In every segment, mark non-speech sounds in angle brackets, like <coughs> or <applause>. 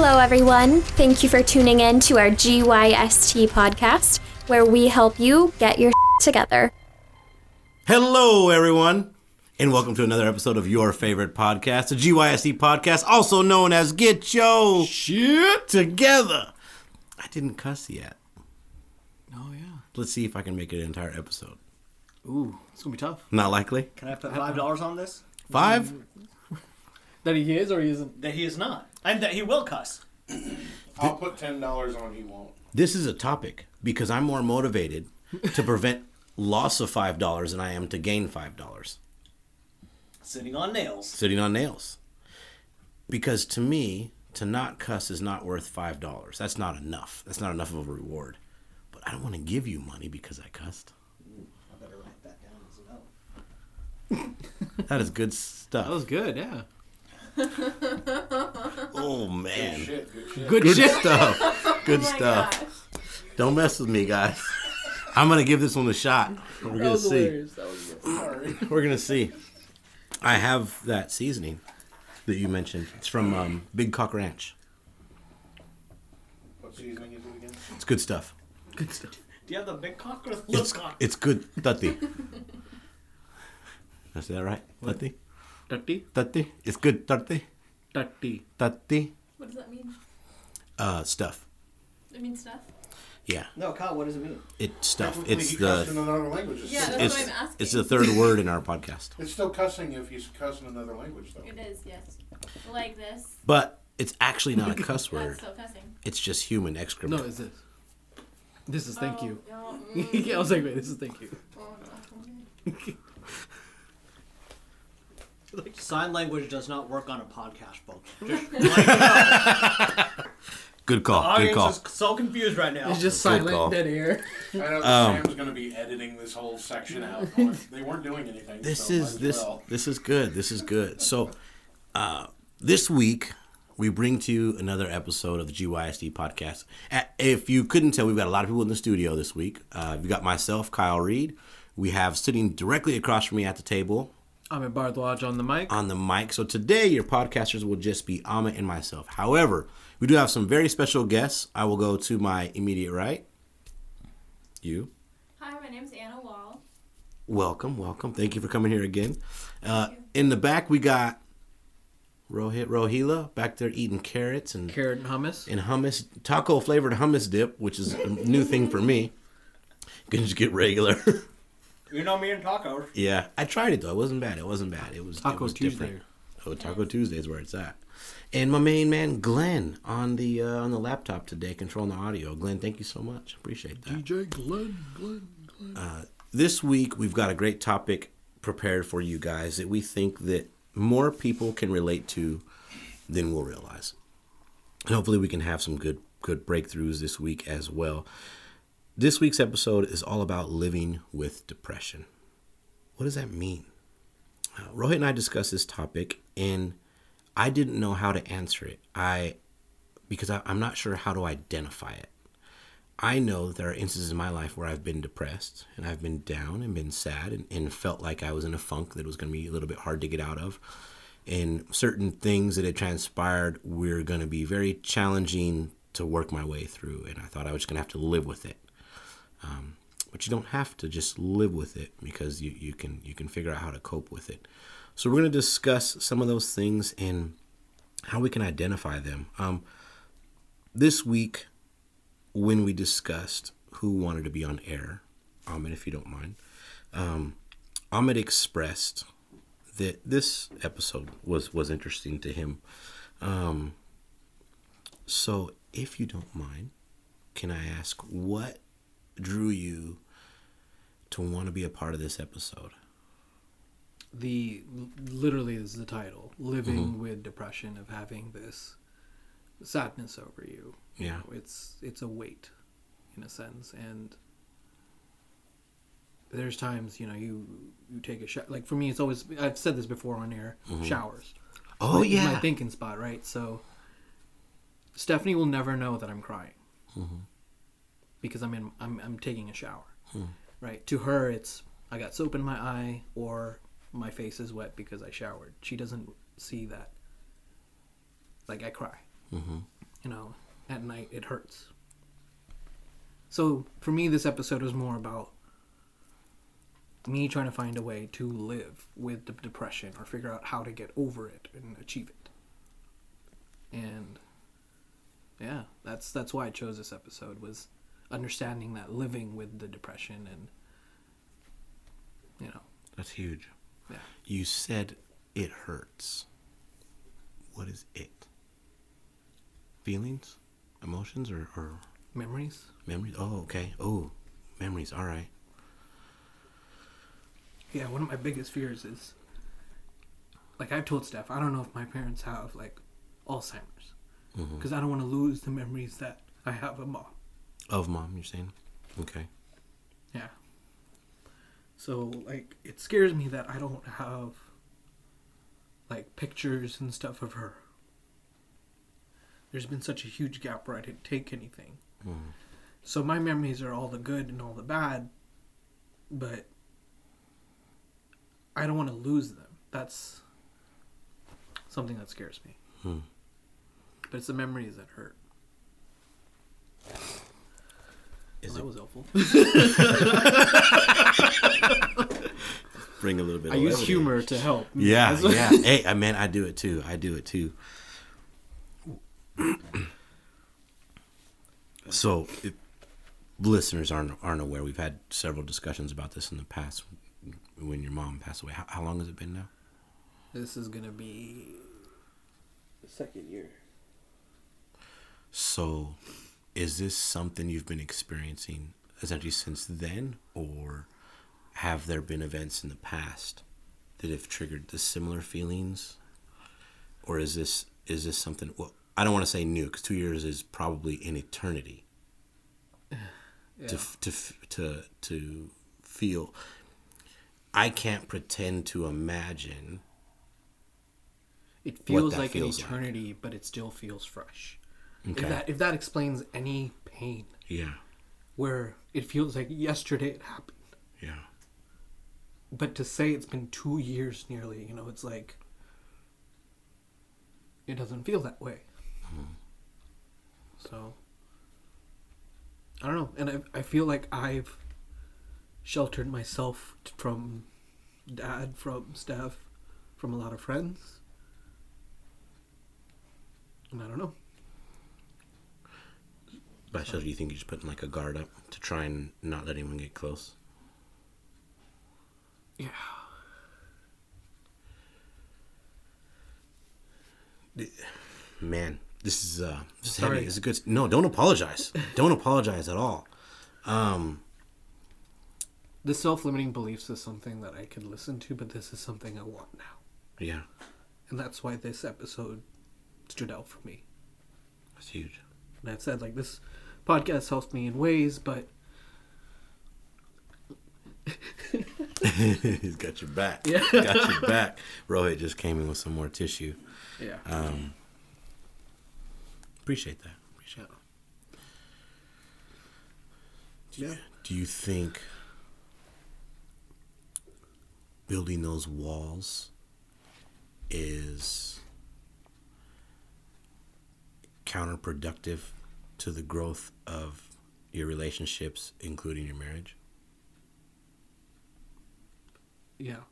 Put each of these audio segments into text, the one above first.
Hello, everyone. Thank you for tuning in to our GYST podcast, where we help you get your <laughs> together. Hello, everyone, and welcome to another episode of your favorite podcast, the GYST podcast, also known as Get Your Shit Together. I didn't cuss yet. Oh yeah. Let's see if I can make it an entire episode. Ooh, it's gonna be tough. Not likely. Can I put five dollars on this? Five? That he is or he isn't. That he is not, and that he will cuss. <clears throat> I'll put ten dollars on. He won't. This is a topic because I'm more motivated to prevent loss of five dollars than I am to gain five dollars. Sitting on nails. Sitting on nails. Because to me, to not cuss is not worth five dollars. That's not enough. That's not enough of a reward. But I don't want to give you money because I cussed. I better write that down as a no. <laughs> That is good stuff. That was good. Yeah. Oh man. Shit, good shit. Good, Good shit. stuff. <laughs> Good stuff. Don't mess with me, guys. I'm gonna give this one a shot. We're That gonna was see. hilarious. That was good. Sorry. <laughs> We're gonna see. I have that seasoning that you mentioned. It's from um, Big Cock Ranch. What seasoning is it again? It's good stuff. Good stuff. Do you have the big cock or the little It's cock? it's good. Tati. Did I say that right? Tati. Tutty. Tati. It's good. Tati. Tutty. Tati. What does that mean? Uh, stuff. It means stuff. Yeah. No, Kyle. What does it mean? It stuff. Technically, It's he cussed in the. another language. It's, Yeah, still, that's It's what I'm asking. it's the third word in our <laughs> podcast. it's still cussing if he's cussing another language, though. It is, yes. Like this. But it's actually not a <laughs> cuss That's word. still cussing. It's just human excrement. No, it's this. This is thank Oh, you. no, <laughs> mm, yeah, I was like, wait, this is thank you. oh, no, okay. Sign language does not work on a podcast, folks. <laughs> Just <laughs> letting you know. Good The call. Good audience call. is so confused right now. It's just Good silent, call. dead air. I know Um, Sam's going to be editing this whole section out. <laughs> they weren't doing anything. This so is this well. this is good. This is good. So, uh, this week we bring to you another episode of the GYST podcast. If you couldn't tell, we've got a lot of people in the studio this week. Uh, we've got myself, Kyle Reed. We have sitting directly across from me at the table Amit Bhardwaj on the mic. on the mic. So today, your podcasters will just be Amit and myself. However, we do have some very special guests. I will go to my immediate right. You. Hi, my name's Anna Wall. Welcome, welcome. Thank you for coming here again. Uh, in the back, we got Rohit Rohila back there eating carrots and, Carrot and hummus. and hummus, taco flavored hummus dip, which is a new thing for me. You can just get regular. <laughs> You know me and tacos. yeah, I tried it though. It wasn't bad. It wasn't bad. It was it was Tuesday. different. Oh, Taco Tuesday is where it's at. And my main man Glenn on the uh, on the laptop today, controlling the audio. Glenn, thank you so much. Appreciate that. DJ Glenn, Glenn. Glenn. This week we've got a great topic prepared for you guys that we think that more people can relate to than we'll realize and hopefully we can have some good good breakthroughs this week as well this week's episode is all about living with depression what does that mean uh, rohit and i discussed this topic and i didn't know how to answer it i because I, i'm not sure how to identify it I know there are instances in my life where I've been depressed and I've been down and been sad and, and felt like I was in a funk that was going to be a little bit hard to get out of. And certain things that had transpired were going to be very challenging to work my way through. And I thought I was going to have to live with it. Um, but you don't have to just live with it because you, you can you can figure out how to cope with it. So we're going to discuss some of those things and how we can identify them. Um, this week, when we discussed who wanted to be on air, Amit, if you don't mind, um, Amit expressed that this episode was was interesting to him. Um, so, if you don't mind, can I ask what drew you to want to be a part of this episode? The literally is the title. Living with depression of having this sadness over you. Yeah. know, it's it's a weight in a sense and there's times you know you you take a shower like for me it's always i've said this before on air showers Oh yeah, my thinking spot right so stephanie will never know that i'm crying Mm-hmm. Because i'm in i'm, I'm taking a shower Hmm. right to her it's i got soap in my eye or my face is wet because i showered she doesn't see that like i cry Mm-hmm. you know, at night it hurts. So for me, this episode was more about me trying to find a way to live with the depression or figure out how to get over it and achieve it. And yeah, that's that's why I chose this episode was understanding that living with the depression and you know, That's huge. yeah. You said it hurts. What is it? Feelings, emotions, or, or Memories? memories? Oh, okay. Oh, memories. All right. Yeah, one of my biggest fears is like I've told Steph, I don't know if my parents have like Alzheimer's mm-hmm. because I don't want to lose the memories that I have of mom. Of mom, you're saying? Okay. Yeah. So like it scares me that I don't have like pictures and stuff of her. There's been such a huge gap where I didn't take anything. Mhm. So my memories are all the good and all the bad, but I don't want to lose them. That's something that scares me. Hmm. But it's the memories that hurt. Is Well, that it was helpful. <laughs> bring a little bit? I of use levity. humor to help. Yeah, yeah. <laughs> Hey, I man, I do it too. I do it too. so, if listeners aren't aren't aware, we've had several discussions about this in the past. When your mom passed away, how, how long has it been now? This is gonna be the second year. So, is this something you've been experiencing essentially since then, or have there been events in the past that have triggered the similar feelings, or is this is this something? Well, I don't want to say new because two years is probably an eternity <sighs> Yeah. to to to to feel. I can't pretend to imagine. It feels like an like. eternity, but it still feels fresh. Okay. If that if that explains any pain, yeah, where it feels like yesterday it happened, yeah. but to say it's been two years nearly, you know, it's like it doesn't feel that way. Hmm. So I don't know, and I I feel like I've sheltered myself from dad, from Steph, from a lot of friends, and I don't know. By shelter, you think you're just putting like a guard up to try and not let anyone get close? Yeah. Man, this is uh, this is Sorry. heavy. It's a good. No, don't apologize. <laughs> don't apologize at all. Um, The self-limiting beliefs is something that I could listen to, but this is something I want now. yeah, And that's why this episode stood out for me. that's huge. And I've said like this podcast helps me in ways, but <laughs> He's got your back. Yeah. got your back. Rohit just came in with some more tissue. yeah. Um, appreciate that. Appreciate that. yeah. Do you think building those walls is counterproductive to the growth of your relationships, including your marriage? Yeah.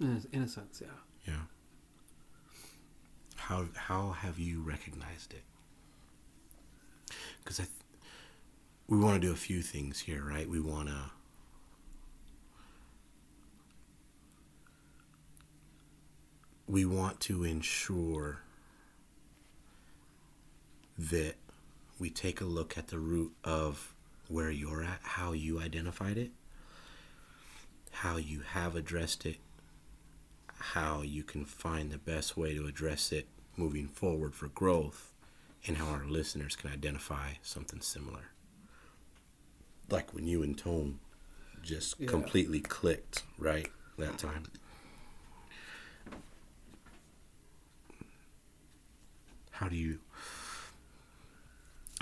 In a, in a sense, yeah. Yeah. How how have you recognized it? Because I, th- we want to do a few things here, right? We want to. We want to ensure that we take a look at the root of where you're at, how you identified it, how you have addressed it, how you can find the best way to address it moving forward for growth and how our listeners can identify something similar. Like when you and Tone just Yeah. completely clicked, right? That time. How do you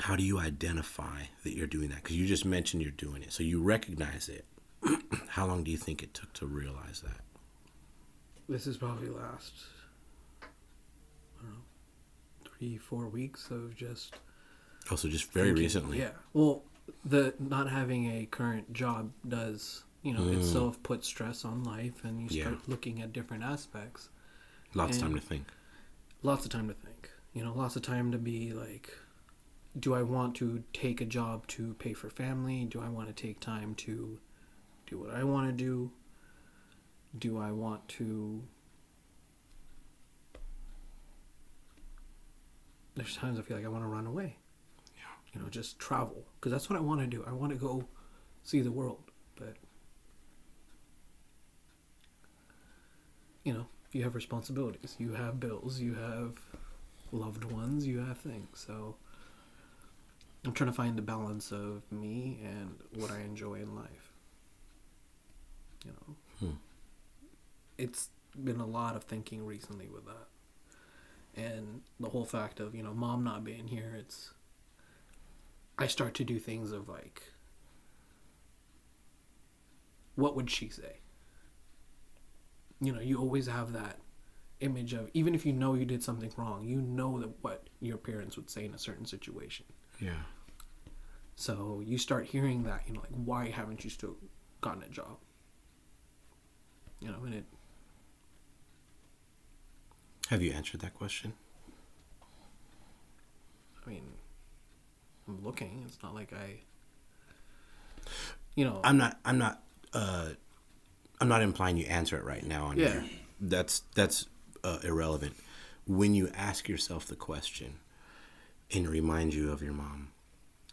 how do you identify that you're doing that? Because you just mentioned you're doing it, so you recognize it. <clears throat> how long do you think it took to realize that? This is probably last, I don't know, three, four weeks of just Also, just very thinking- recently. Yeah. Well, the not having a current job does, you know, itself put stress on life, and you Mm. Yeah. start looking at different aspects. Lots of time to think. Lots of time to think. You know, lots of time to be like, do I want to take a job to pay for family? Do I want to take time to do what I want to do? Do I want to? There's times I feel like I want to run away. Yeah. You know, just travel because that's what I want to do. I want to go see the world, but you know, you have responsibilities, you have bills, you have loved ones, you have things. So I'm trying to find the balance of me and what I enjoy in life. You know, Hmm. it's been a lot of thinking recently with that, and the whole fact of you know mom not being here. It's I start to do things of like, what would she say? You know, you always have that image of even if you know you did something wrong, you know that what your parents would say in a certain situation. Yeah. So you start hearing that, you know, like why haven't you still gotten a job? You know, and it Have you answered that question? I mean I'm looking. It's not like I you know I'm not. I'm not. Uh, I'm not implying you answer it right now. On Yeah. here. That's that's uh, irrelevant. When you ask yourself the question, and it reminds you of your mom,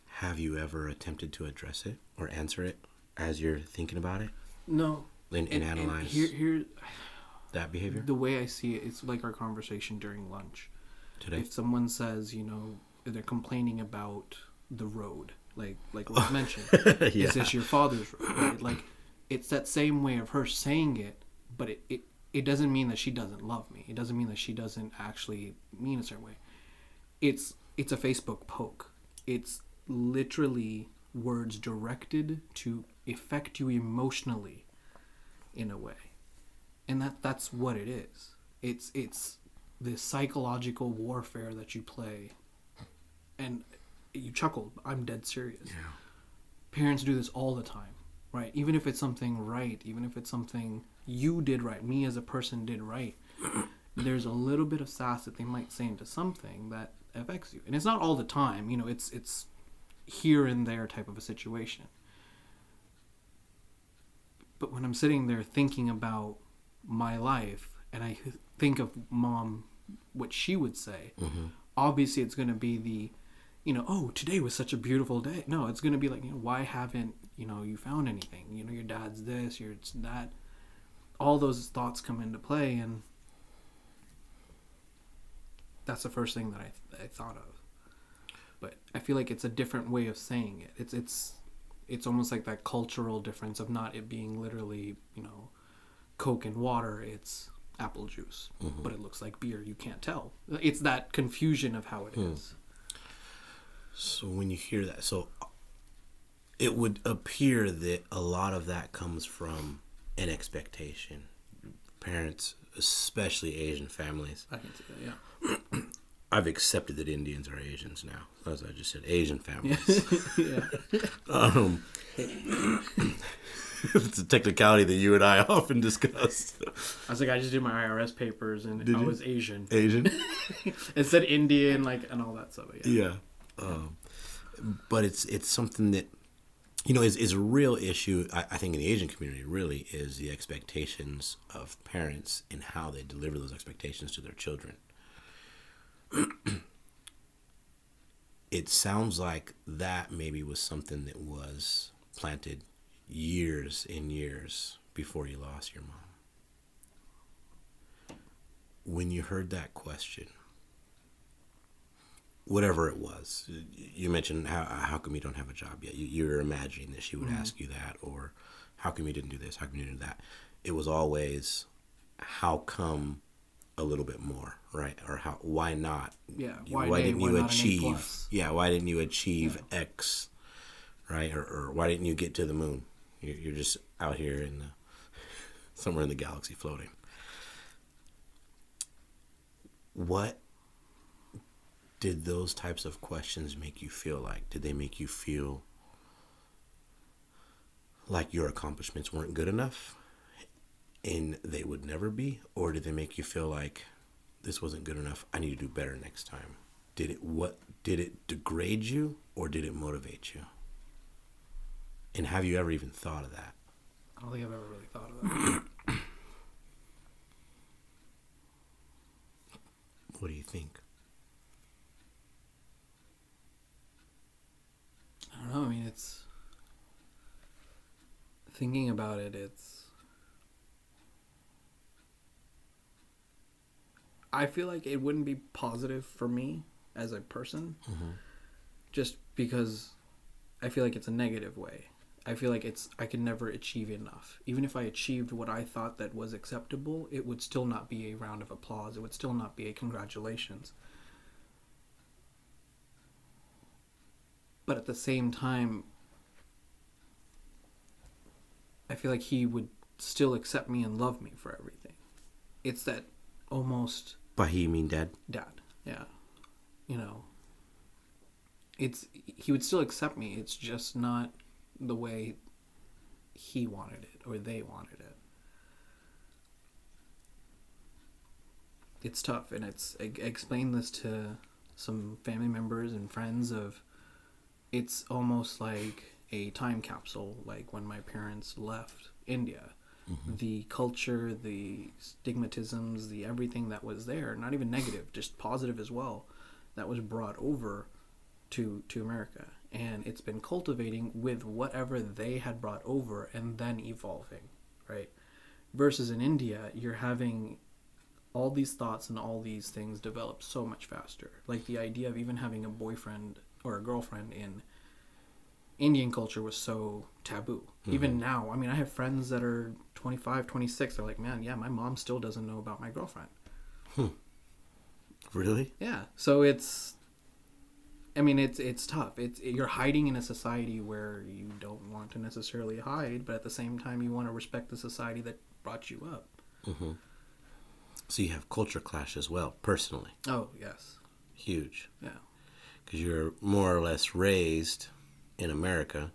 have you ever attempted to address it or answer it as you're thinking about it no and, and, analyze here here that behavior the way I see it, it's like our conversation during lunch. today? If someone says, you know, they're complaining about the road, like like was <laughs> mentioned, Yeah. is this your father's road? Right? Like, it's that same way of her saying it, but it, it it doesn't mean that she doesn't love me. It doesn't mean that she doesn't actually mean a certain way. It's it's a Facebook poke. It's literally words directed to affect you emotionally in a way. And that that's what it is. It's it's the psychological warfare that you play. And you chuckled i'm dead serious. Yeah. parents do this all the time right? Even if it's something right even if it's something you did right me as a person did right <clears throat> there's a little bit of sass that they might say into something that affects you. And it's not all the time you know it's it's here and there type of a situation. But when i'm sitting there thinking about my life and i think of mom what she would say mm-hmm. obviously it's going to be the you know oh today was such a beautiful day. No it's going to be like you know why haven't you know you found anything? You know your dad's this your it's that. All those thoughts come into play and that's the first thing that I, I thought of. But i feel like it's a different way of saying it. It's it's it's almost like that cultural difference of not it being literally you know coke and water it's apple juice. Mm-hmm. But it looks like beer. You can't tell. It's that confusion of how it hmm. is. So when you hear that, so it would appear that a lot of that comes from an expectation. Parents, especially Asian families, i can see that yeah <clears throat> I've accepted that Indians are Asians now. As I just said, Asian families. <laughs> yeah <laughs> um, <clears throat> it's a technicality that you and I <laughs> often discuss. I was like, I just did my IRS papers and Did I you? was Asian. Asian. It said Indian, like, and all that stuff. Yeah. yeah um, but it's it's something that you know is, is a real issue I, I think in the asian community really is the expectations of parents and how they deliver those expectations to their children. <clears throat> It sounds like that maybe was something that was planted years and years before you lost your mom. When you heard that question whatever it was. You mentioned how how come you don't have a job yet? You, you were imagining that she would mm-hmm. ask you that, or how come you didn't do this? How come you didn't do that? It was always how come a little bit more, right? Or how why not? Yeah, why Why, didn't why you not an A achieve? Yeah, why didn't you achieve X? Right? Or, or why didn't you get to the moon? You're, you're just out here in the somewhere in the galaxy floating. What did those types of questions make you feel like? Did they make you feel like your accomplishments weren't good enough and they would never be? Or did they make you feel like this wasn't good enough? I need to do better next time. Did it what did it degrade you or did it motivate you? And have you ever even thought of that? I don't think I've ever really thought of that. <coughs> What do you think? I don't know. I mean, it's thinking about it. It's I feel like it wouldn't be positive for me as a person, mm-hmm. just because I feel like it's a negative way. I feel like it's I can never achieve enough. Even if I achieved what I thought that was acceptable, it would still not be a round of applause. It would still not be a congratulations. But at the same time, I feel like he would still accept me and love me for everything. It's that almost By he you mean dad? dad. Yeah. You know. It's he would still accept me. It's just not the way he wanted it or they wanted it. It's tough and it's I I explained this to some family members and friends of it's almost like a time capsule like when my parents left India mm-hmm. the culture, the stigmatisms, the everything that was there, not even negative, just positive as well, that was brought over to to America. And it's been cultivating with whatever they had brought over and then evolving, right? Versus in India, you're having all these thoughts and all these things develop so much faster. Like the idea of even having a boyfriend or a girlfriend in Indian culture was so taboo. Even now, I mean, I have friends that are 25, 26. They're like, man, yeah, my mom still doesn't know about my girlfriend. Hmm. Really? Yeah. So it's, I mean, it's it's tough. It's you're hiding in a society where you don't want to necessarily hide, but at the same time, you want to respect the society that brought you up. So you have culture clash as well, personally. Oh yes. Huge. Yeah. Because you're more or less raised in America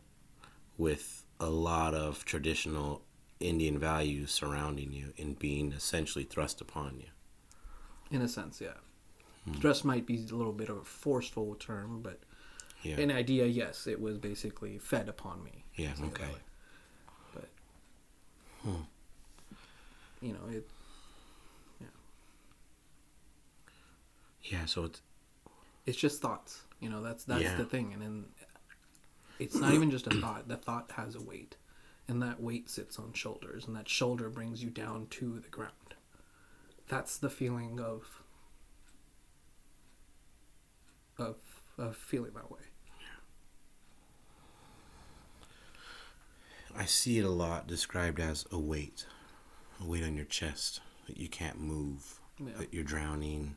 with a lot of traditional Indian values surrounding you and being essentially thrust upon you. In a sense, yeah. Thrust might be a little bit of a forceful term, but Yeah. an idea, yes, it was basically fed upon me. yeah, Say it that okay. But hmm. you know, it Yeah. Yeah, so it's it's just thoughts. You know, that's that's Yeah. the thing, and then it's not even just a thought. The thought has a weight, and that weight sits on shoulders, and that shoulder brings you down to the ground. That's the feeling of of of feeling that way. I see it a lot described as a weight, a weight on your chest that you can't move, Yeah. that you're drowning,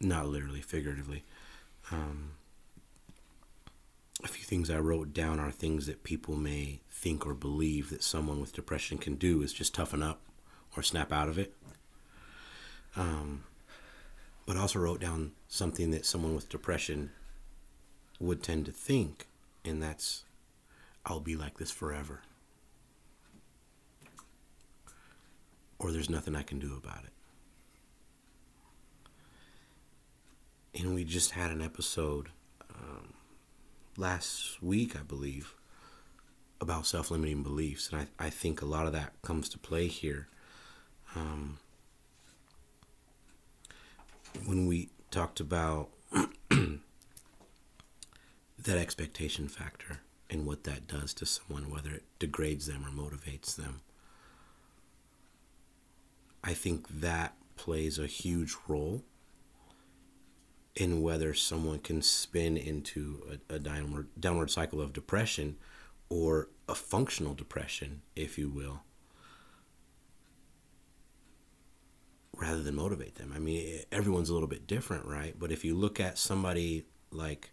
not literally, figuratively. Um, a few things I wrote down are things that people may think or believe that someone with depression can do is just toughen up or snap out of it. Um, but I also wrote down something that someone with depression would tend to think, and that's I'll be like this forever. Or there's nothing I can do about it. And we just had an episode um, last week, I believe, about self limiting beliefs. And I, I think a lot of that comes to play here. Um, when we talked about <clears throat> that expectation factor and what that does to someone, whether it degrades them or motivates them. I think that plays a huge role in whether someone can spin into a, a downward downward cycle of depression or a functional depression, if you will, rather than motivate them. I mean, everyone's a little bit different, right? But if you look at somebody like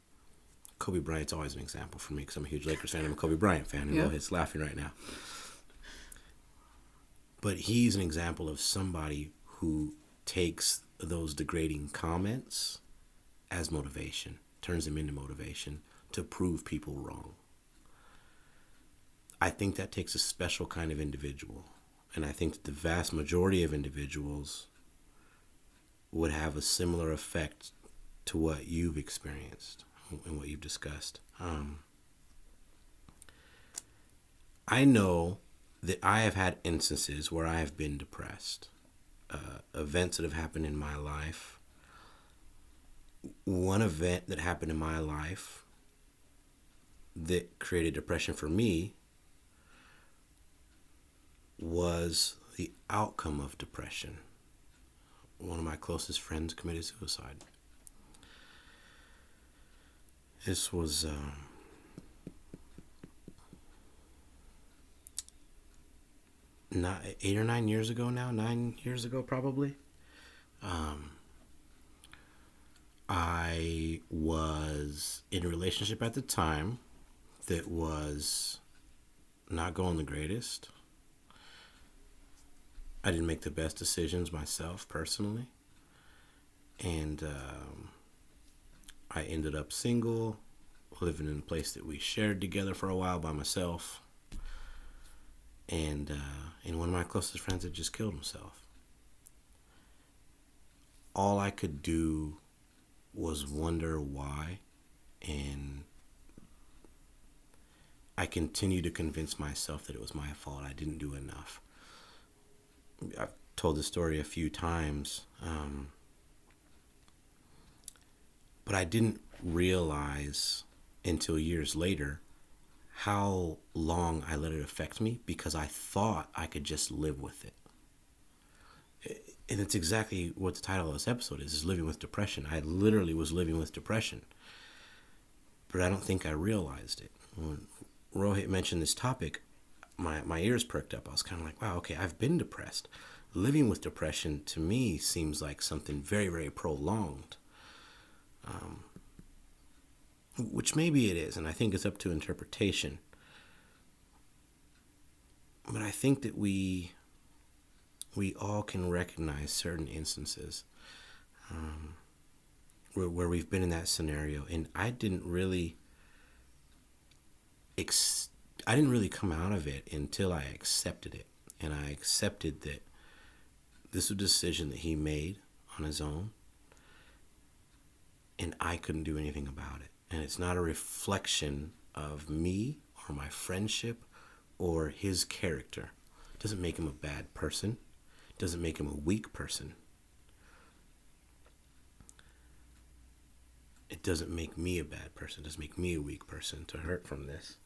Kobe Bryant's always an example for me because I'm a huge Lakers fan. I'm a Kobe Bryant fan. Who Yeah. is laughing right now. But he's an example of somebody who takes those degrading comments as motivation, turns them into motivation to prove people wrong. I think that takes a special kind of individual. And I think that the vast majority of individuals would have a similar effect to what you've experienced and what you've discussed. Um, I know that I have had instances where I have been depressed, uh, events that have happened in my life. One event that happened in my life that created depression for me was the outcome of depression. One of my closest friends committed suicide. This was um, not eight or nine years ago now, nine years ago probably. Um, I was in a relationship at the time that was not going the greatest. I didn't make the best decisions myself personally. And um, I ended up single, living in a place that we shared together for a while by myself. And, uh, and one of my closest friends had just killed himself. All I could do was wonder why. And I continued to convince myself that it was my fault. I didn't do enough. I've told the story a few times, um, but I didn't realize until years later how long I let it affect me because I thought I could just live with it. And it's exactly what the title of this episode is, is living with depression. I literally was living with depression. But I don't think I realized it. When Rohit mentioned this topic, my, my ears perked up. I was kind of like, wow, okay, I've been depressed. Living with depression to me seems like something very, very prolonged. Um, which maybe it is, and I think it's up to interpretation. But I think that we we all can recognize certain instances um, where, where we've been in that scenario, and I didn't really ex- I didn't really come out of it until I accepted it, and I accepted that this was a decision that he made on his own, and I couldn't do anything about it. And it's not a reflection of me or my friendship or his character. It doesn't make him a bad person. Doesn't make him a weak person. It doesn't make me a bad person. It doesn't make me a weak person to hurt from this.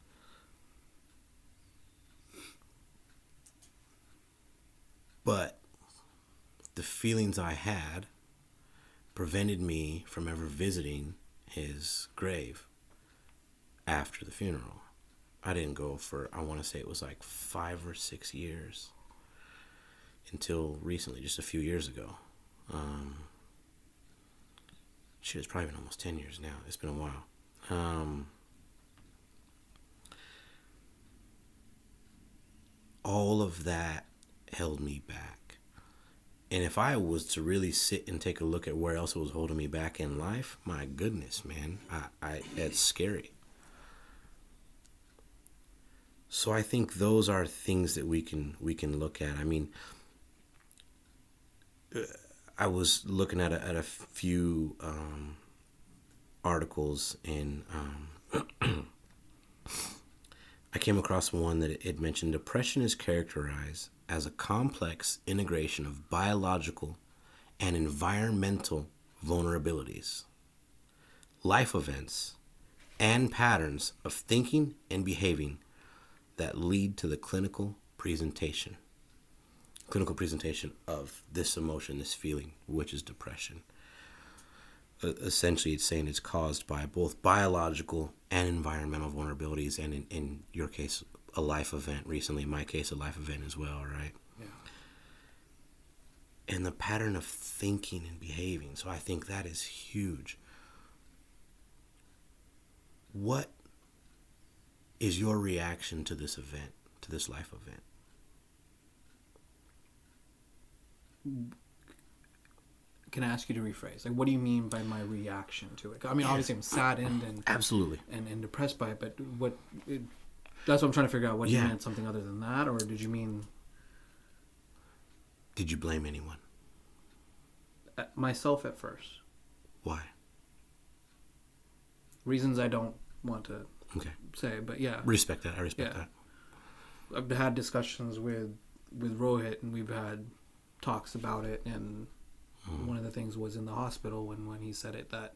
But the feelings I had prevented me from ever visiting his grave after the funeral. I didn't go for, I want to say it was like five or six years until recently, just a few years ago. Um, shit, it's probably been almost 10 years now. It's been a while. Um, all of that held me back. And if I was to really sit and take a look at where else it was holding me back in life, my goodness, man, I, I it's scary. So I think those are things that we can we can look at. I mean, I was looking at a, at a few um, articles and um, <clears throat> I came across one that it mentioned depression is characterized as a complex integration of biological and environmental vulnerabilities, life events, and patterns of thinking and behaving that lead to the clinical presentation. Clinical presentation of this emotion, this feeling, which is depression. Essentially, it's saying it's caused by both biological and environmental vulnerabilities, and in, in your case, a life event recently. In my case, a life event as well, right? Yeah. And the pattern of thinking and behaving. So I think that is huge. What is your reaction to this event, to this life event? Can I ask you to rephrase? Like, what do you mean by my reaction to it? I mean, obviously, I'm saddened and Absolutely. and, and depressed by it, but what? It, that's what I'm trying to figure out. What you meant something other than that, or did you mean Did you blame anyone? uh, myself at first? Why? Reasons I don't want to Okay. say, but yeah, Respect that. I respect Yeah. that. I've had discussions with with Rohit, and we've had talks about it. And mm-hmm. one of the things was in the hospital when when he said it that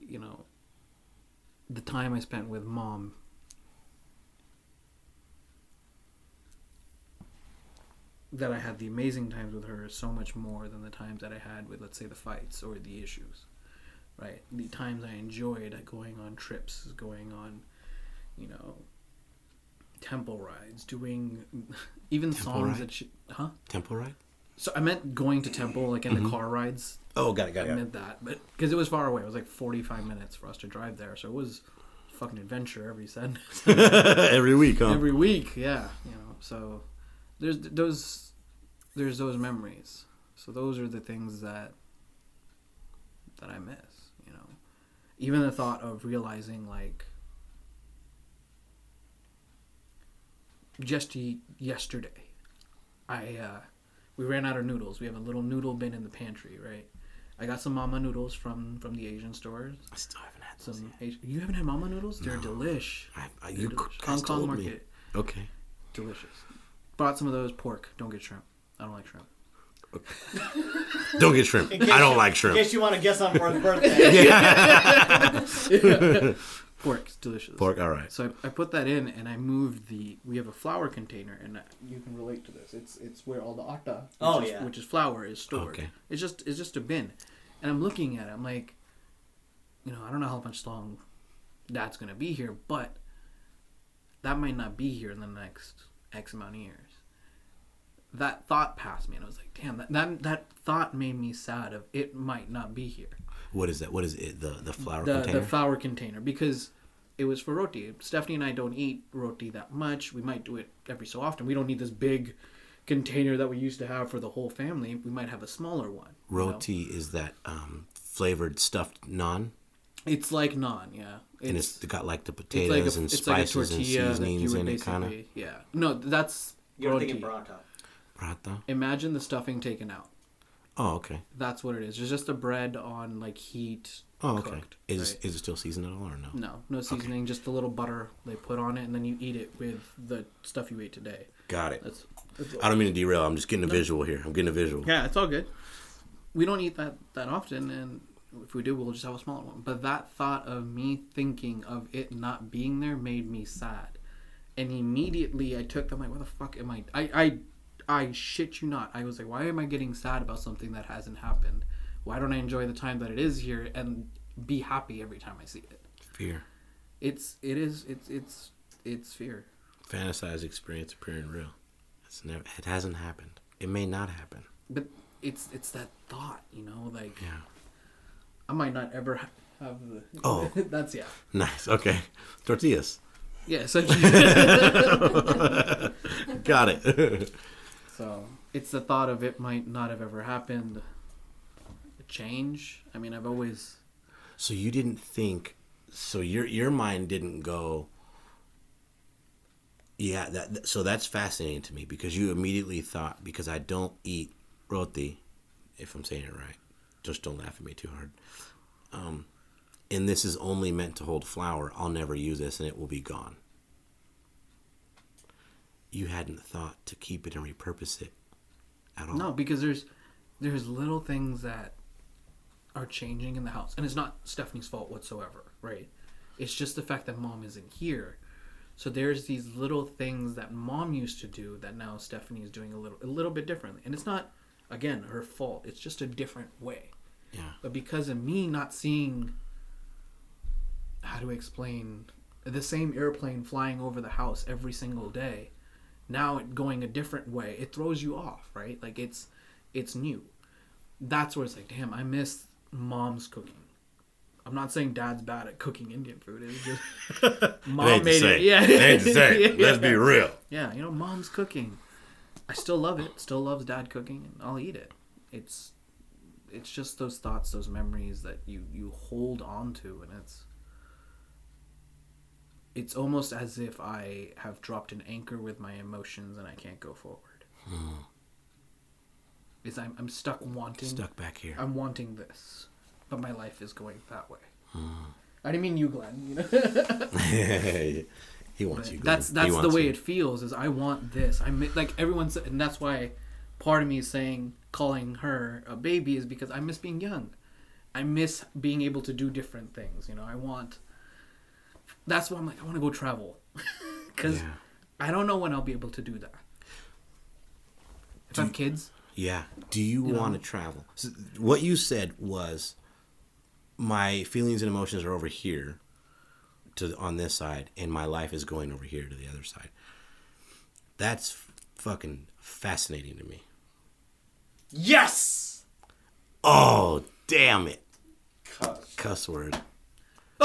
you know the time I spent with mom. That I had the amazing times with her is so much more than the times that I had with, let's say, the fights or the issues, right? The times I enjoyed going on trips, going on, you know, temple rides, doing even Temple songs ride? that she, huh? Temple ride? So I meant going to temple, like in Mm-hmm. the car rides. Oh, got it, got I it. Got it. meant that, but because it was far away, it was like forty-five minutes for us to drive there, so it was fucking adventure every Sunday, <laughs> Every week, huh? every week. Yeah, you know. So there's those, there's those memories. So those are the things that that I miss. You know, even the thought of realizing like just yesterday, I uh, we ran out of noodles. We have a little noodle bin in the pantry, right? I got some mama noodles from from the Asian stores. I still haven't had those Some yet. Asian, you haven't had mama noodles? They're delish. I, I, They're you delicious. guys Hong Kong market, me. Okay. delicious. Bought some of those pork. Don't get shrimp. I don't like shrimp. Don't get shrimp. I don't you- like shrimp. In case you want to guess on Pork's birthday. <laughs> <laughs> <laughs> Pork's delicious. Pork, all right. So I, I put that in and I moved the. We have a flour container and you can relate to this. It's it's where all the atta, which Oh, is, yeah. which is flour, is stored. Okay. It's just it's just a bin, and I'm looking at it. I'm like, you know, I don't know how much long that's gonna be here, but that might not be here in the next X amount of years. That thought passed me, and I was like, damn, that that, that thought made me sad. Of it might not be here What is that? What is it? The the flour the, container? the flour container because it was for roti. Stephanie and I don't eat roti that much. We might do it every so often. We don't need this big container that we used to have for the whole family. We might have a smaller one. you know? Roti is that um, flavored stuffed naan, It's like naan, yeah. and it's got like the it's potatoes like a, and it's like a spices and tortilla that you seasonings would in it, kind of. yeah. No, that's You're roti. thinking paratha. Prata. Imagine the stuffing taken out. Oh, okay. That's what it is. It's just a bread on like heat. Oh, okay. cooked, Is right? is it still seasoned at all or no? no, no seasoning, just a little butter they put on it, and then you eat it with the stuff you ate today. Got it. That's, that's I don't mean to derail. I'm just getting a visual here. I'm getting a visual. Yeah, it's all good. We don't eat that that often, and if we do, we'll just have a smaller one. But that thought of me thinking of it not being there made me sad, and immediately I took them like, "What the fuck am I?" I I I shit you not. I was like, "Why am I getting sad about something that hasn't happened? Why don't I enjoy the time that it is here and be happy every time I see it?" Fear. It's it is it's it's it's fear. Fantasized experience appearing real. It's never. It hasn't happened. It may not happen. But it's it's that thought, you know, like Yeah. I might not ever have the. Oh. <laughs> that's yeah. Nice. Okay. Tortillas. Yeah, essentially. <laughs> <laughs> Got it. So it's the thought of it might not have ever happened. Change. I mean, I've always. so you didn't think. So your your mind didn't go. Yeah, that so that's fascinating to me because you immediately thought because I don't eat roti, if I'm saying it right. Just don't laugh at me too hard. Um, and this is only meant to hold flour. I'll never use this, and it will be gone. You hadn't thought to keep it and repurpose it at all. No, because there's there's little things that are changing in the house, and it's not Stephanie's fault whatsoever, right? It's just the fact that mom isn't here. So there's these little things that mom used to do that now Stephanie is doing a little a little bit differently, and it's not again her fault. It's just a different way. Yeah. But because of me not seeing, how do I explain, the same airplane flying over the house every single day, now it going a different way, it throws you off, right? Like it's, it's new. That's where it's like, damn, I miss mom's cooking. I'm not saying dad's bad at cooking Indian food. It's just <laughs> mom made it. Yeah. <laughs> Yeah. real. Yeah, you know, mom's cooking. I still love it. Still loves dad cooking, and I'll eat it. It's it's just those thoughts, those memories that you you hold on to, and it's it's almost as if I have dropped an anchor with my emotions and I can't go forward. Hmm. Is I'm I'm stuck wanting Stuck back here. I'm wanting this, but my life is going that way. Hmm. I didn't mean you, Glenn. You know, <laughs> he wants you. Glenn. that's that's the way you. it feels. Is I want this. I mi- like everyone's, and that's why part of me is saying calling her a baby is because I miss being young. I miss being able to do different things. You know, I want. That's why I'm like I want to go travel, <laughs> because Yeah. I don't know when I'll be able to do that. If I have kids, Yeah. Do you, You want know? to travel? So what you said was, my feelings and emotions are over here, to on this side, and my life is going over here to the other side. That's f- fucking fascinating to me. yes. Oh, damn it! Cuss. Cuss word.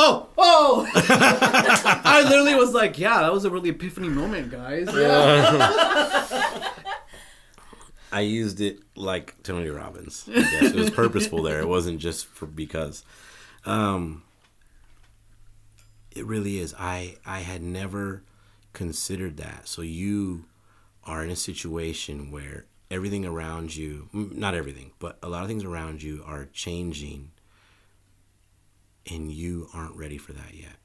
Oh, oh! <laughs> I literally was like, yeah, that was a really epiphany moment, guys. Yeah. <laughs> I used it like Tony Robbins. I guess it was purposeful there. It wasn't just for because. Um, it really is. I I had never considered that. So you are in a situation where everything around you, not everything, but a lot of things around you are changing and you aren't ready for that yet.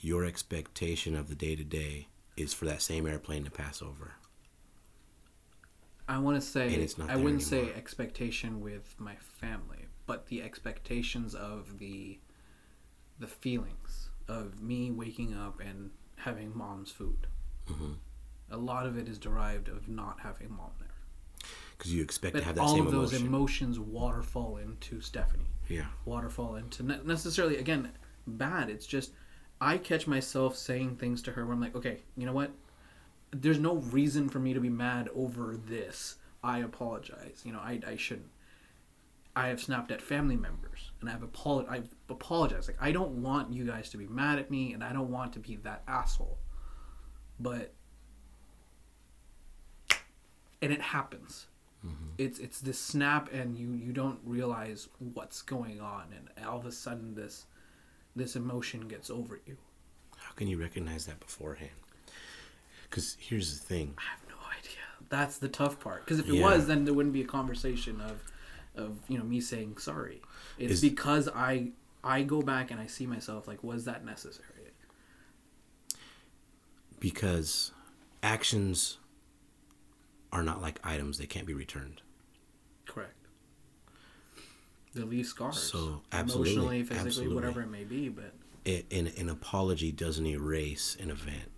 Your expectation of the day to day is for that same airplane to pass over. I want to say, And it's not I wouldn't say expectation with my family, but the expectations of the the feelings of me waking up and having mom's food. Mm-hmm. A lot of it is derived of not having mom. Because you expect to have that all same of those emotion. emotions waterfall into Stephanie. yeah. waterfall into not necessarily again bad. It's just i catch myself saying things to her where i'm like okay you know what? There's no reason for me to be mad over this. I apologize. You know i, I shouldn't. I have snapped at family members and i've apolog- i've apologized. Like i don't want you guys to be mad at me and i don't want to be that asshole. But and it happens it's it's this snap and you you don't realize what's going on and all of a sudden this this emotion gets over you How can you recognize that beforehand? Because here's the thing. i have no idea that's the tough part because if it Yeah. was then there wouldn't be a conversation of of you know me saying sorry it's Is- because i i go back and i see myself like was that necessary Because actions are not like items, they can't be returned. correct they leave scars So, absolutely, emotionally physically absolutely. whatever it may be but It, an, an apology doesn't erase an event.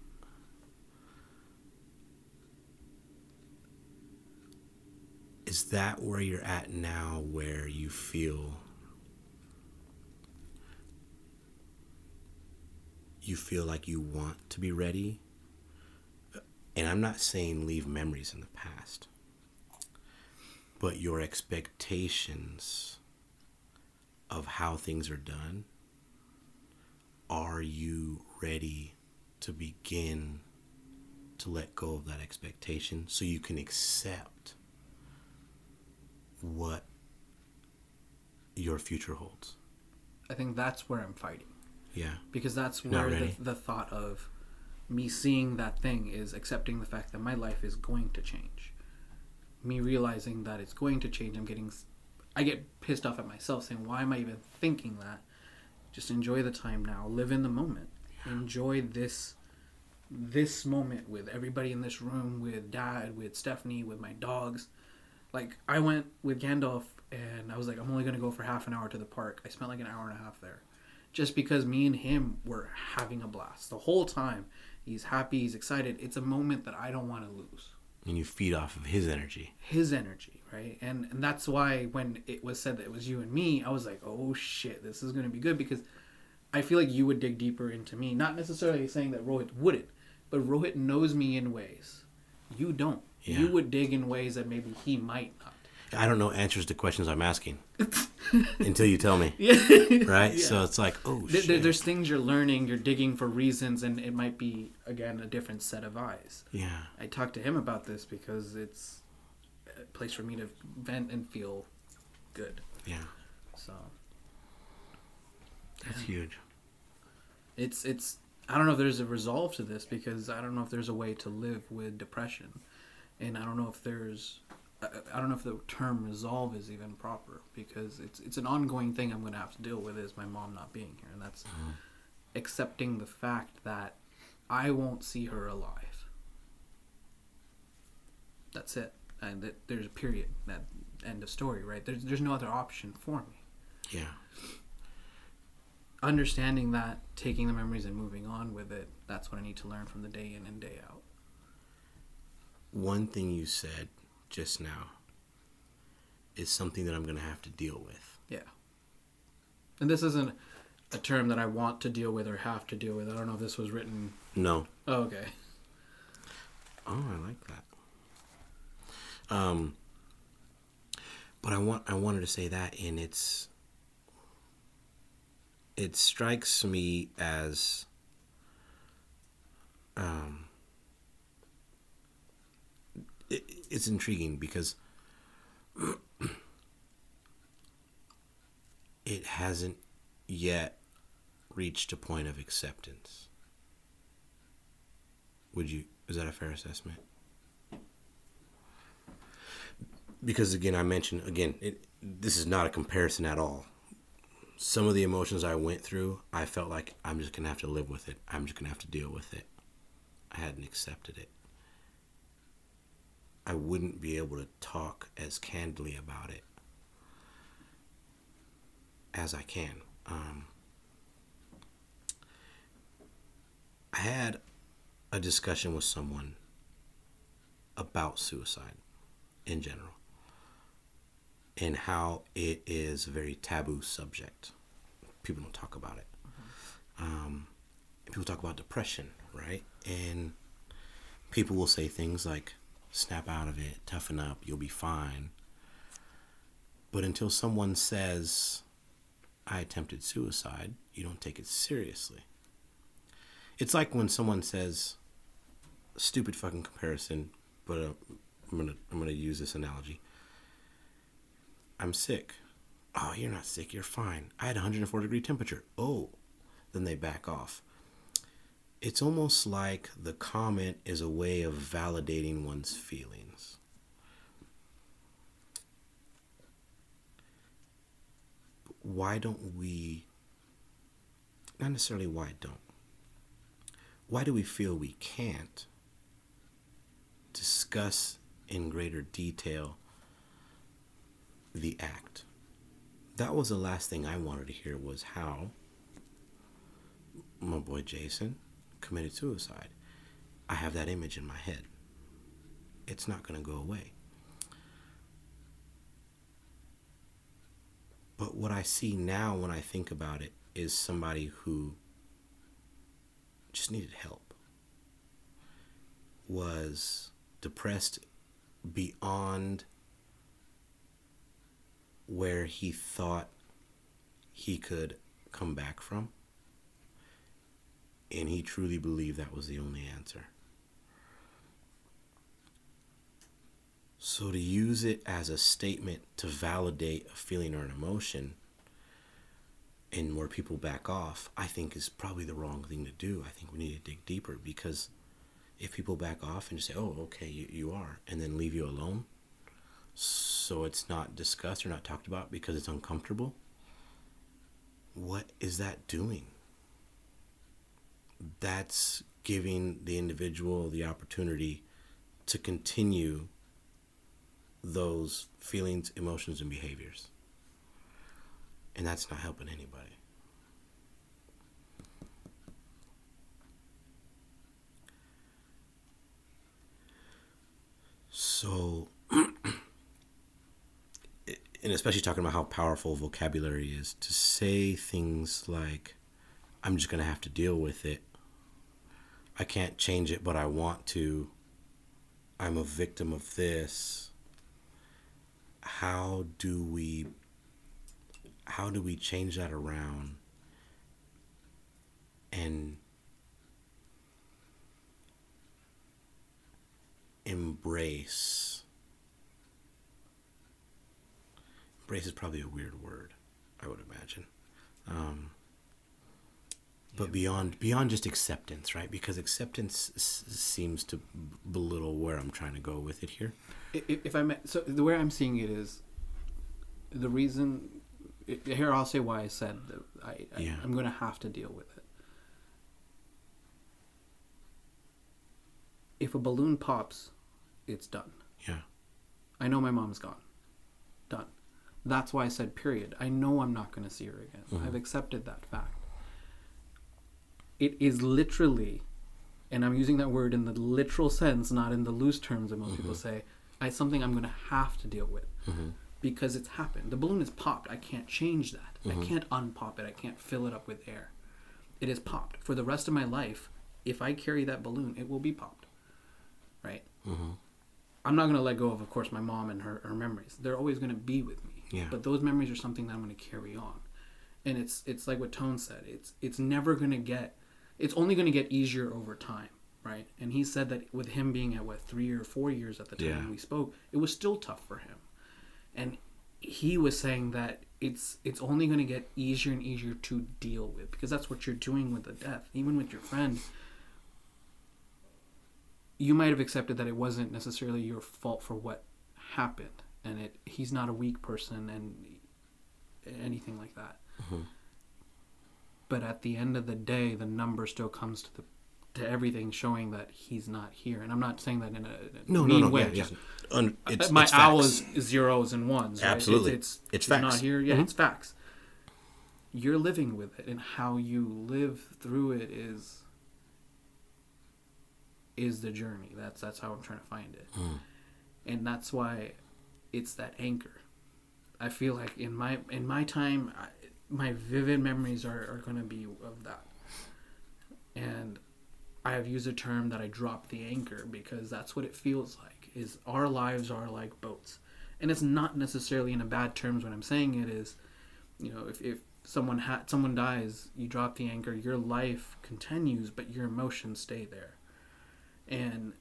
Is that where you're at now, where you feel you feel like you want to be ready? And I'm not saying leave memories in the past, but your expectations of how things are done are you ready to begin to let go of that expectation so you can accept what your future holds? i think that's where i'm fighting Yeah. because that's where the, the thought of me seeing that thing is accepting the fact that my life is going to change. Me realizing that it's going to change i'm getting I get pissed off at myself saying why am i even thinking that? Just enjoy the time now. Live in the moment. Enjoy this this moment with everybody in this room with dad with stephanie with my dogs. Like i went with gandalf and i was like i'm only going to go for half an hour to the park. I spent like an hour and a half there. Just because me and him were having a blast the whole time he's happy he's excited. It's a moment that i don't want to lose. And you feed off of his energy. his energy right? And and that's why when it was said that it was you and me i was like oh shit this is going to be good because i feel like you would dig deeper into me. Not necessarily saying that rohit wouldn't but rohit knows me in ways. You don't. Yeah. you would dig in ways that maybe he might not I don't know answers to questions I'm asking <laughs> until you tell me. <laughs> yeah Right? So it's like, oh, there, shit. there's things you're learning you're digging for reasons and it might be again a different set of eyes yeah. I talked to him about this because it's a place for me to vent and feel good. Yeah, So that's huge. it's it's I don't know if there's a resolve to this because I don't know if there's a way to live with depression, and I don't know if there's I, don't know if the term resolve is even proper because it's it's an ongoing thing I'm gonna have to deal with is my mom not being here, and that's mm-hmm. accepting the fact that I won't see her alive. That's it, and that there's a period. That end of story, right? There's there's no other option for me Yeah, understanding that, taking the memories and moving on with it, that's what I need to learn from the day in and day out. one thing you said just now is something that I'm gonna have to deal with. Yeah. And this isn't a term that I want to deal with or have to deal with. I don't know if this was written. No, Oh, okay. Oh, I like that. Um, but I want I wanted to say that, and it's it strikes me as um, it, it's intriguing because <clears throat> it hasn't yet reached a point of acceptance. Would you? Is that a fair assessment? Because again, I mentioned again, it, this is not a comparison at all. Some of the emotions I went through, I felt like I'm just gonna have to live with it. I'm just gonna have to deal with it. I hadn't accepted it. I wouldn't be able to talk as candidly about it as I can. Um, I had a discussion with someone about suicide in general and how it is a very taboo subject. People don't talk about it. Um, people talk about depression, right? And people will say things like, snap out of it, toughen up, you'll be fine. But until someone says, I attempted suicide, you don't take it seriously. It's like when someone says, stupid fucking comparison, but uh, I'm gonna I'm gonna use this analogy. I'm sick. Oh, you're not sick. You're fine. I had 104 degree temperature. Oh, then they back off. It's almost like the comment is a way of validating one's feelings. Why don't we? Not necessarily why don't. Why do we feel we can't discuss in greater detail the act? That was the last thing I wanted to hear was how my boy Jason committed suicide. I have that image in my head. It's not going to go away. But what I see now when I think about it is somebody who just needed help, was depressed beyond where he thought he could come back from. And he truly believed that was the only answer. So to use it as a statement to validate a feeling or an emotion and where people back off, I think is probably the wrong thing to do. I think we need to dig deeper because if people back off and just say, oh, okay, you, you are, and then leave you alone, so it's not discussed or not talked about because it's uncomfortable, what is that doing? That's giving the individual the opportunity to continue those feelings, emotions, and behaviors. And that's not helping anybody. So, <clears throat> and especially talking about how powerful vocabulary is, to say things like, I'm just going to have to deal with it. I can't change it, but I want to. I'm a victim of this. How do we how do we change that around and embrace embrace is probably a weird word, I would imagine. Um, but beyond beyond just acceptance, right? Because acceptance s- seems to belittle where I'm trying to go with it here. If I may, so the way I'm seeing it is the reason. Here, I'll say why I said that I, I Yeah. I'm going to have to deal with it. If a balloon pops, it's done. Yeah. I know my mom's gone. Done. That's why I said period. I know I'm not going to see her again. Mm-hmm. I've accepted that fact. It is literally, and I'm using that word in the literal sense, not in the loose terms that most mm-hmm. people say, I something I'm going to have to deal with mm-hmm. because it's happened. The balloon is popped. I can't change that. I mm-hmm. can't unpop it. I can't fill it up with air. It is popped. For the rest of my life, if I carry that balloon, it will be popped. Right? I'm not going to let go of, of course, my mom and her, her memories. They're always going to be with me. Yeah. But those memories are something that I'm going to carry on. And it's it's like what Tone said. It's it's never going to get. It's only going to get easier over time, right? And he said that with him being at what three or four years at the time Yeah. we spoke, it was still tough for him. And he was saying that it's it's only going to get easier and easier to deal with because that's what you're doing with the death, even with your friend you might have accepted that it wasn't necessarily your fault for what happened and it he's not a weak person and anything like that mm-hmm. But at the end of the day the number still comes to the to everything showing that he's not here and i'm not saying that in a, No, no, mean no. way Yeah, yeah. Un- it's, my it's owl facts. is zeros and ones right? Absolutely. it's, it's, It's it's not facts. Mm-hmm. here yeah it's facts you're living with it and how you live through it is is the journey that's that's how i'm trying to find it Mm. and that's why it's that anchor i feel like in my in my time I, my vivid memories are, are going to be of that. And i have used a term that i dropped the anchor because that's what it feels like is our lives are like boats. And it's not necessarily in a bad terms when i'm saying it is you know if, if someone ha- someone dies you drop the anchor your life continues but your emotions stay there. And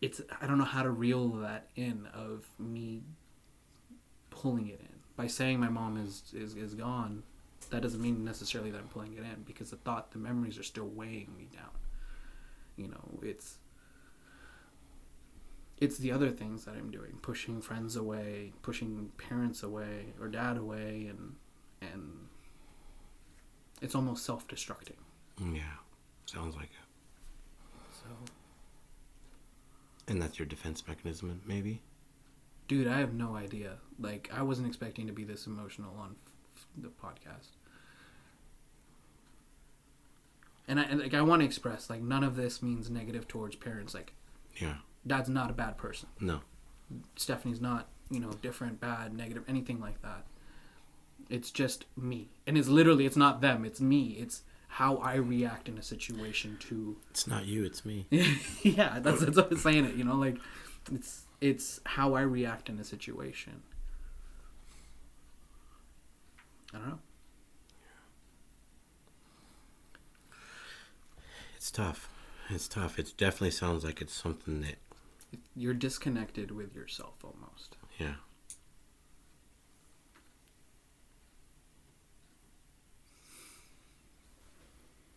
it's i don't know how to reel that in of me pulling it in by saying my mom is is, is gone that doesn't mean necessarily that i'm pulling it in because the thought the memories are still weighing me down you know it's it's the other things that i'm doing pushing friends away pushing parents away or dad away and and it's almost self-destructing Yeah. Sounds like it. so And that's your defense mechanism, maybe? Dude, I have no idea. Like, I wasn't expecting to be this emotional on f- the podcast. And I and, like I want to express like none of this means negative towards parents. Like, Yeah. Dad's not a bad person. No. Stephanie's not, you know, different, bad, negative, anything like that. It's just me, and it's literally it's not them. It's me. It's how I react in a situation to It's not you, it's me. <laughs> yeah, that's that's what I'm saying. It you know, like it's it's how I react in a situation. I don't know. It's tough. It's tough. It definitely sounds like it's something that, You're disconnected with yourself almost. yeah.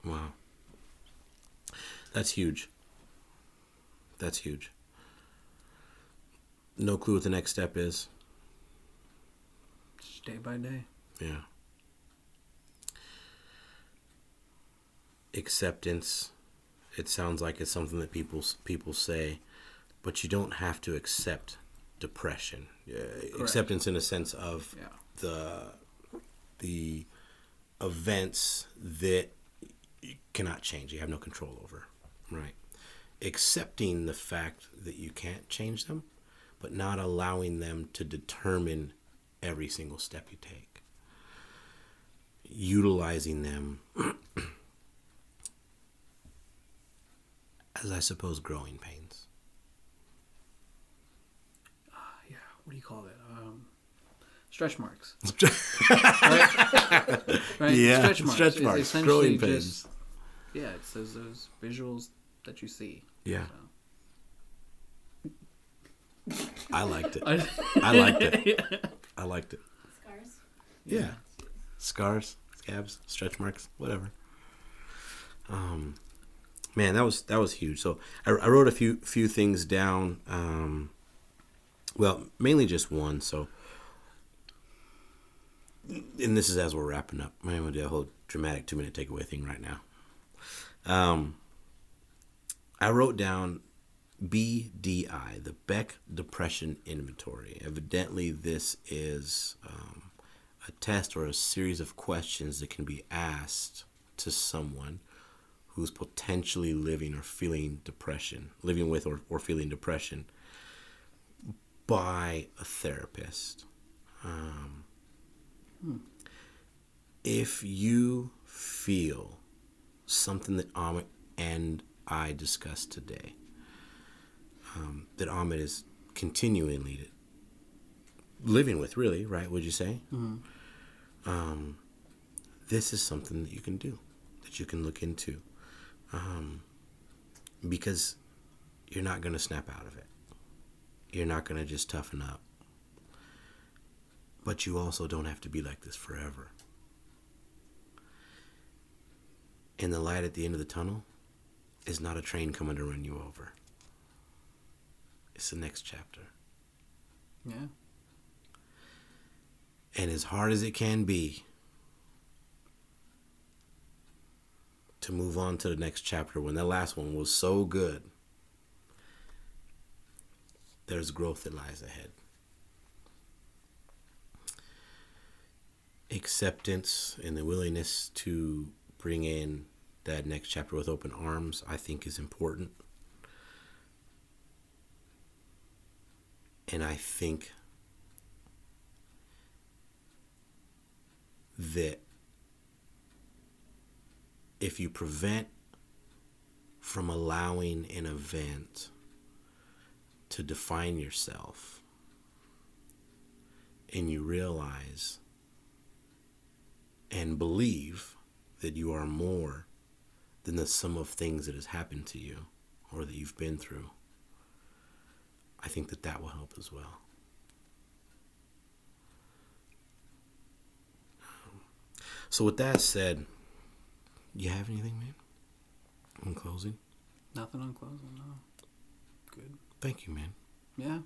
Wow. That's huge. That's huge. No clue what the next step is. Just day by day. Yeah. Acceptance. It sounds like it's something that people people say, but you don't have to accept depression. Uh, acceptance in a sense of Yeah. the the events that you cannot change. You have no control over. Right. Accepting the fact that you can't change them, but not allowing them to determine every single step you take. Utilizing them <clears throat> as I suppose growing pains. Yeah. What do you call it? Um, stretch marks. <laughs> right? right? Yeah, Stretch marks. stretch marks, essentially growing just- yeah, it's those those visuals that you see. Yeah. So. I liked it. I, I liked it. I liked it. Scars. Yeah. Scars, scabs, stretch marks, whatever. Um, man, that was that was huge. So I, I wrote a few few things down. Um, well, mainly just one. So, and this is as we're wrapping up. I'm gonna do a whole dramatic two minute takeaway thing right now. Um, I wrote down BDI, the Beck Depression Inventory. Evidently, this is um, a test or a series of questions that can be asked to someone who's potentially living or feeling depression, living with or, or feeling depression by a therapist. Um, If you feel something that Amit and I discussed today, um, that Amit is continually living with, really, right? Would you say? Um, this is something that you can do, that you can look into, um, because you're not going to snap out of it. You're not going to just toughen up. But you also don't have to be like this forever. And the light at the end of the tunnel is not a train coming to run you over. It's the next chapter. yeah. And as hard as it can be to move on to the next chapter when the last one was so good, there's growth that lies ahead. Acceptance and the willingness to bring in that next chapter with open arms, I think, is important. And I think that if you prevent from allowing an event to define yourself and you realize and believe that you are more than the sum of things that has happened to you or that you've been through i think that that will help as well So with that said, you have anything, man? In closing, Nothing on closing. No. Good. thank you, man. Yeah.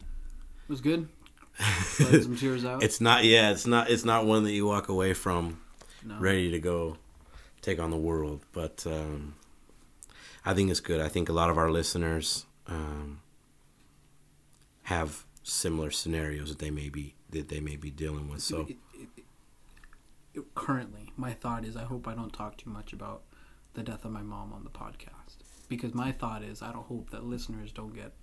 It was good. <laughs> Let some tears out. It's not, yeah, it's not, it's not one that you walk away from no. ready to go take on the world. But um, I think it's good. I think a lot of our listeners um, have similar scenarios that they may be that they may be dealing with. So It- it- it- currently, my thought is I hope I don't talk too much about the death of my mom on the podcast because my thought is I don't hope that listeners don't get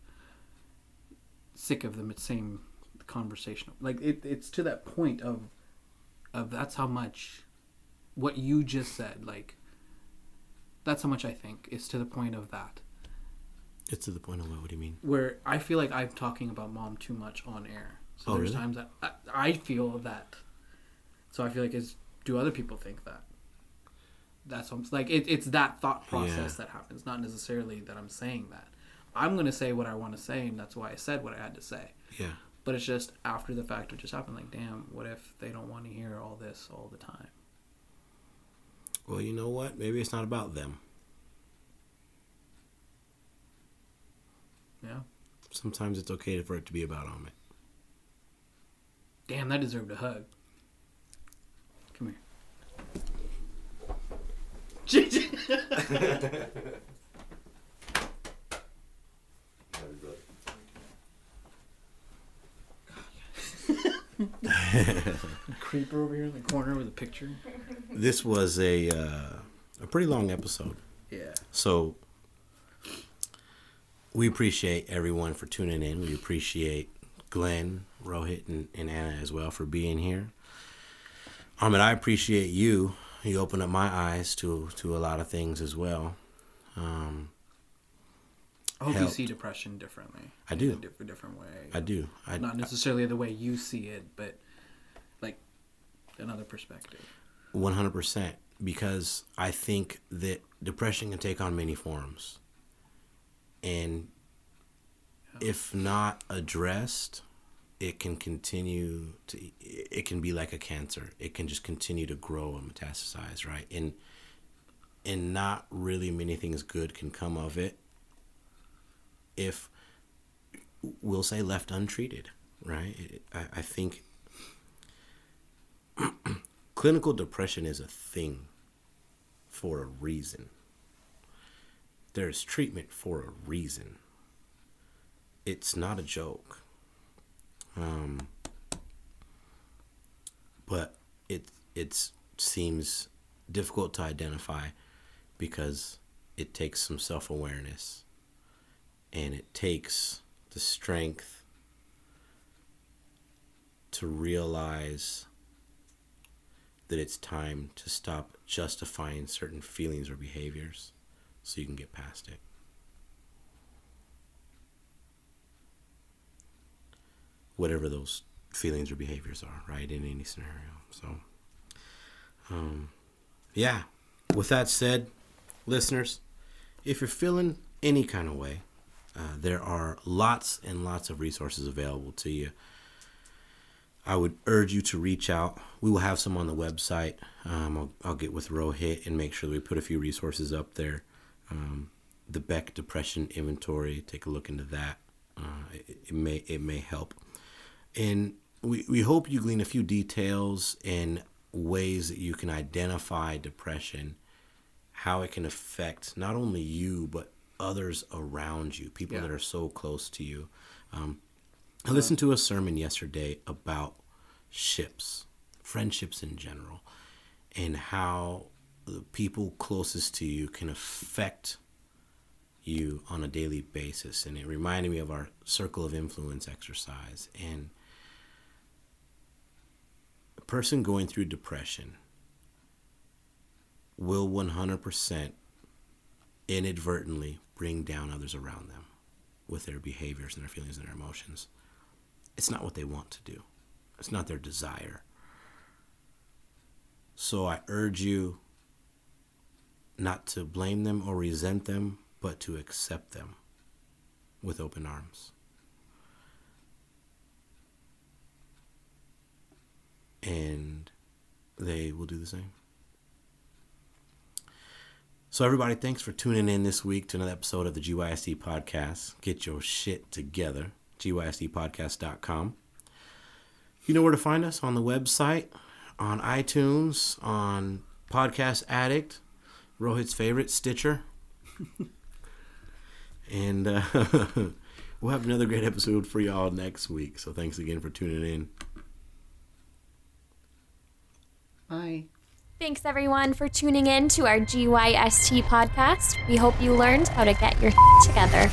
sick of the same conversation. Like it, it's to that point of of that's how much what you just said. Like that's how much I think is to the point of that it's to the point of what? What do you mean? where I feel like I'm talking about mom too much on air. So Oh, there's really? times that I, I feel that. So I feel like is do other people think that? That's what I'm, like it, it's that thought process Yeah. that happens, not necessarily that I'm saying that. I'm gonna say what I want to say, and that's why I said what I had to say. Yeah. But it's just after the fact, it just happened. Like, damn, what if they don't want to hear all this all the time? Well, you know what? Maybe it's not about them. Yeah. Sometimes it's okay for it to be about Amit. Damn, that deserved a hug. Come here. <laughs> Creeper over here in the corner with a picture. This was a uh, a pretty long episode. Yeah. So we appreciate everyone for tuning in. We appreciate Glenn, Rohit, and, and Anna as well for being here. Amit, I appreciate you. You opened up my eyes to to a lot of things as well. Um, I hope Helped. you see depression differently. I In do. a different, way. I do. I, Not necessarily the way you see it, but like another perspective. One hundred percent, because I think that depression can take on many forms, and if not addressed, it can continue to it can be like a cancer. It can just continue to grow and metastasize, right? And and not really many things good can come of it if we'll say left untreated, right? I, I think <clears throat> clinical depression is a thing for a reason. There's treatment for a reason. It's not a joke. Um, but it it seems difficult to identify because it takes some self awareness and it takes the strength to realize that it's time to stop justifying certain feelings or behaviors so you can get past it. Whatever those feelings or behaviors are, right, in any scenario. So, um, yeah. With that said, listeners, if you're feeling any kind of way, uh, there are lots and lots of resources available to you. I would urge you to reach out. We will have some on the website. Um, I'll, I'll get with Rohit and make sure that we put a few resources up there. Um, the Beck Depression Inventory. Take a look into that. Uh, it, it may it may help. And we, we hope you glean a few details and ways that you can identify depression, how it can affect not only you but others around you, people Yeah. that are so close to you. Um, I listened to a sermon yesterday about ships, friendships in general, and how the people closest to you can affect you on a daily basis. And it reminded me of our circle of influence exercise. And a person going through depression will 100% inadvertently bring down others around them with their behaviors and their feelings and their emotions. It's not what they want to do, it's not their desire. So I urge you not to blame them or resent them, but to accept them with open arms. And they will do the same. So, everybody, thanks for tuning in this week to another episode of the GYST podcast. Get your shit together. GYSTpodcast.com. You know where to find us on the website, on iTunes, on Podcast Addict, Rohit's favorite, Stitcher. <laughs> and uh, <laughs> we'll have another great episode for y'all next week. So, thanks again for tuning in. Bye. Thanks everyone for tuning in to our GYST podcast. We hope you learned how to get your <laughs> together.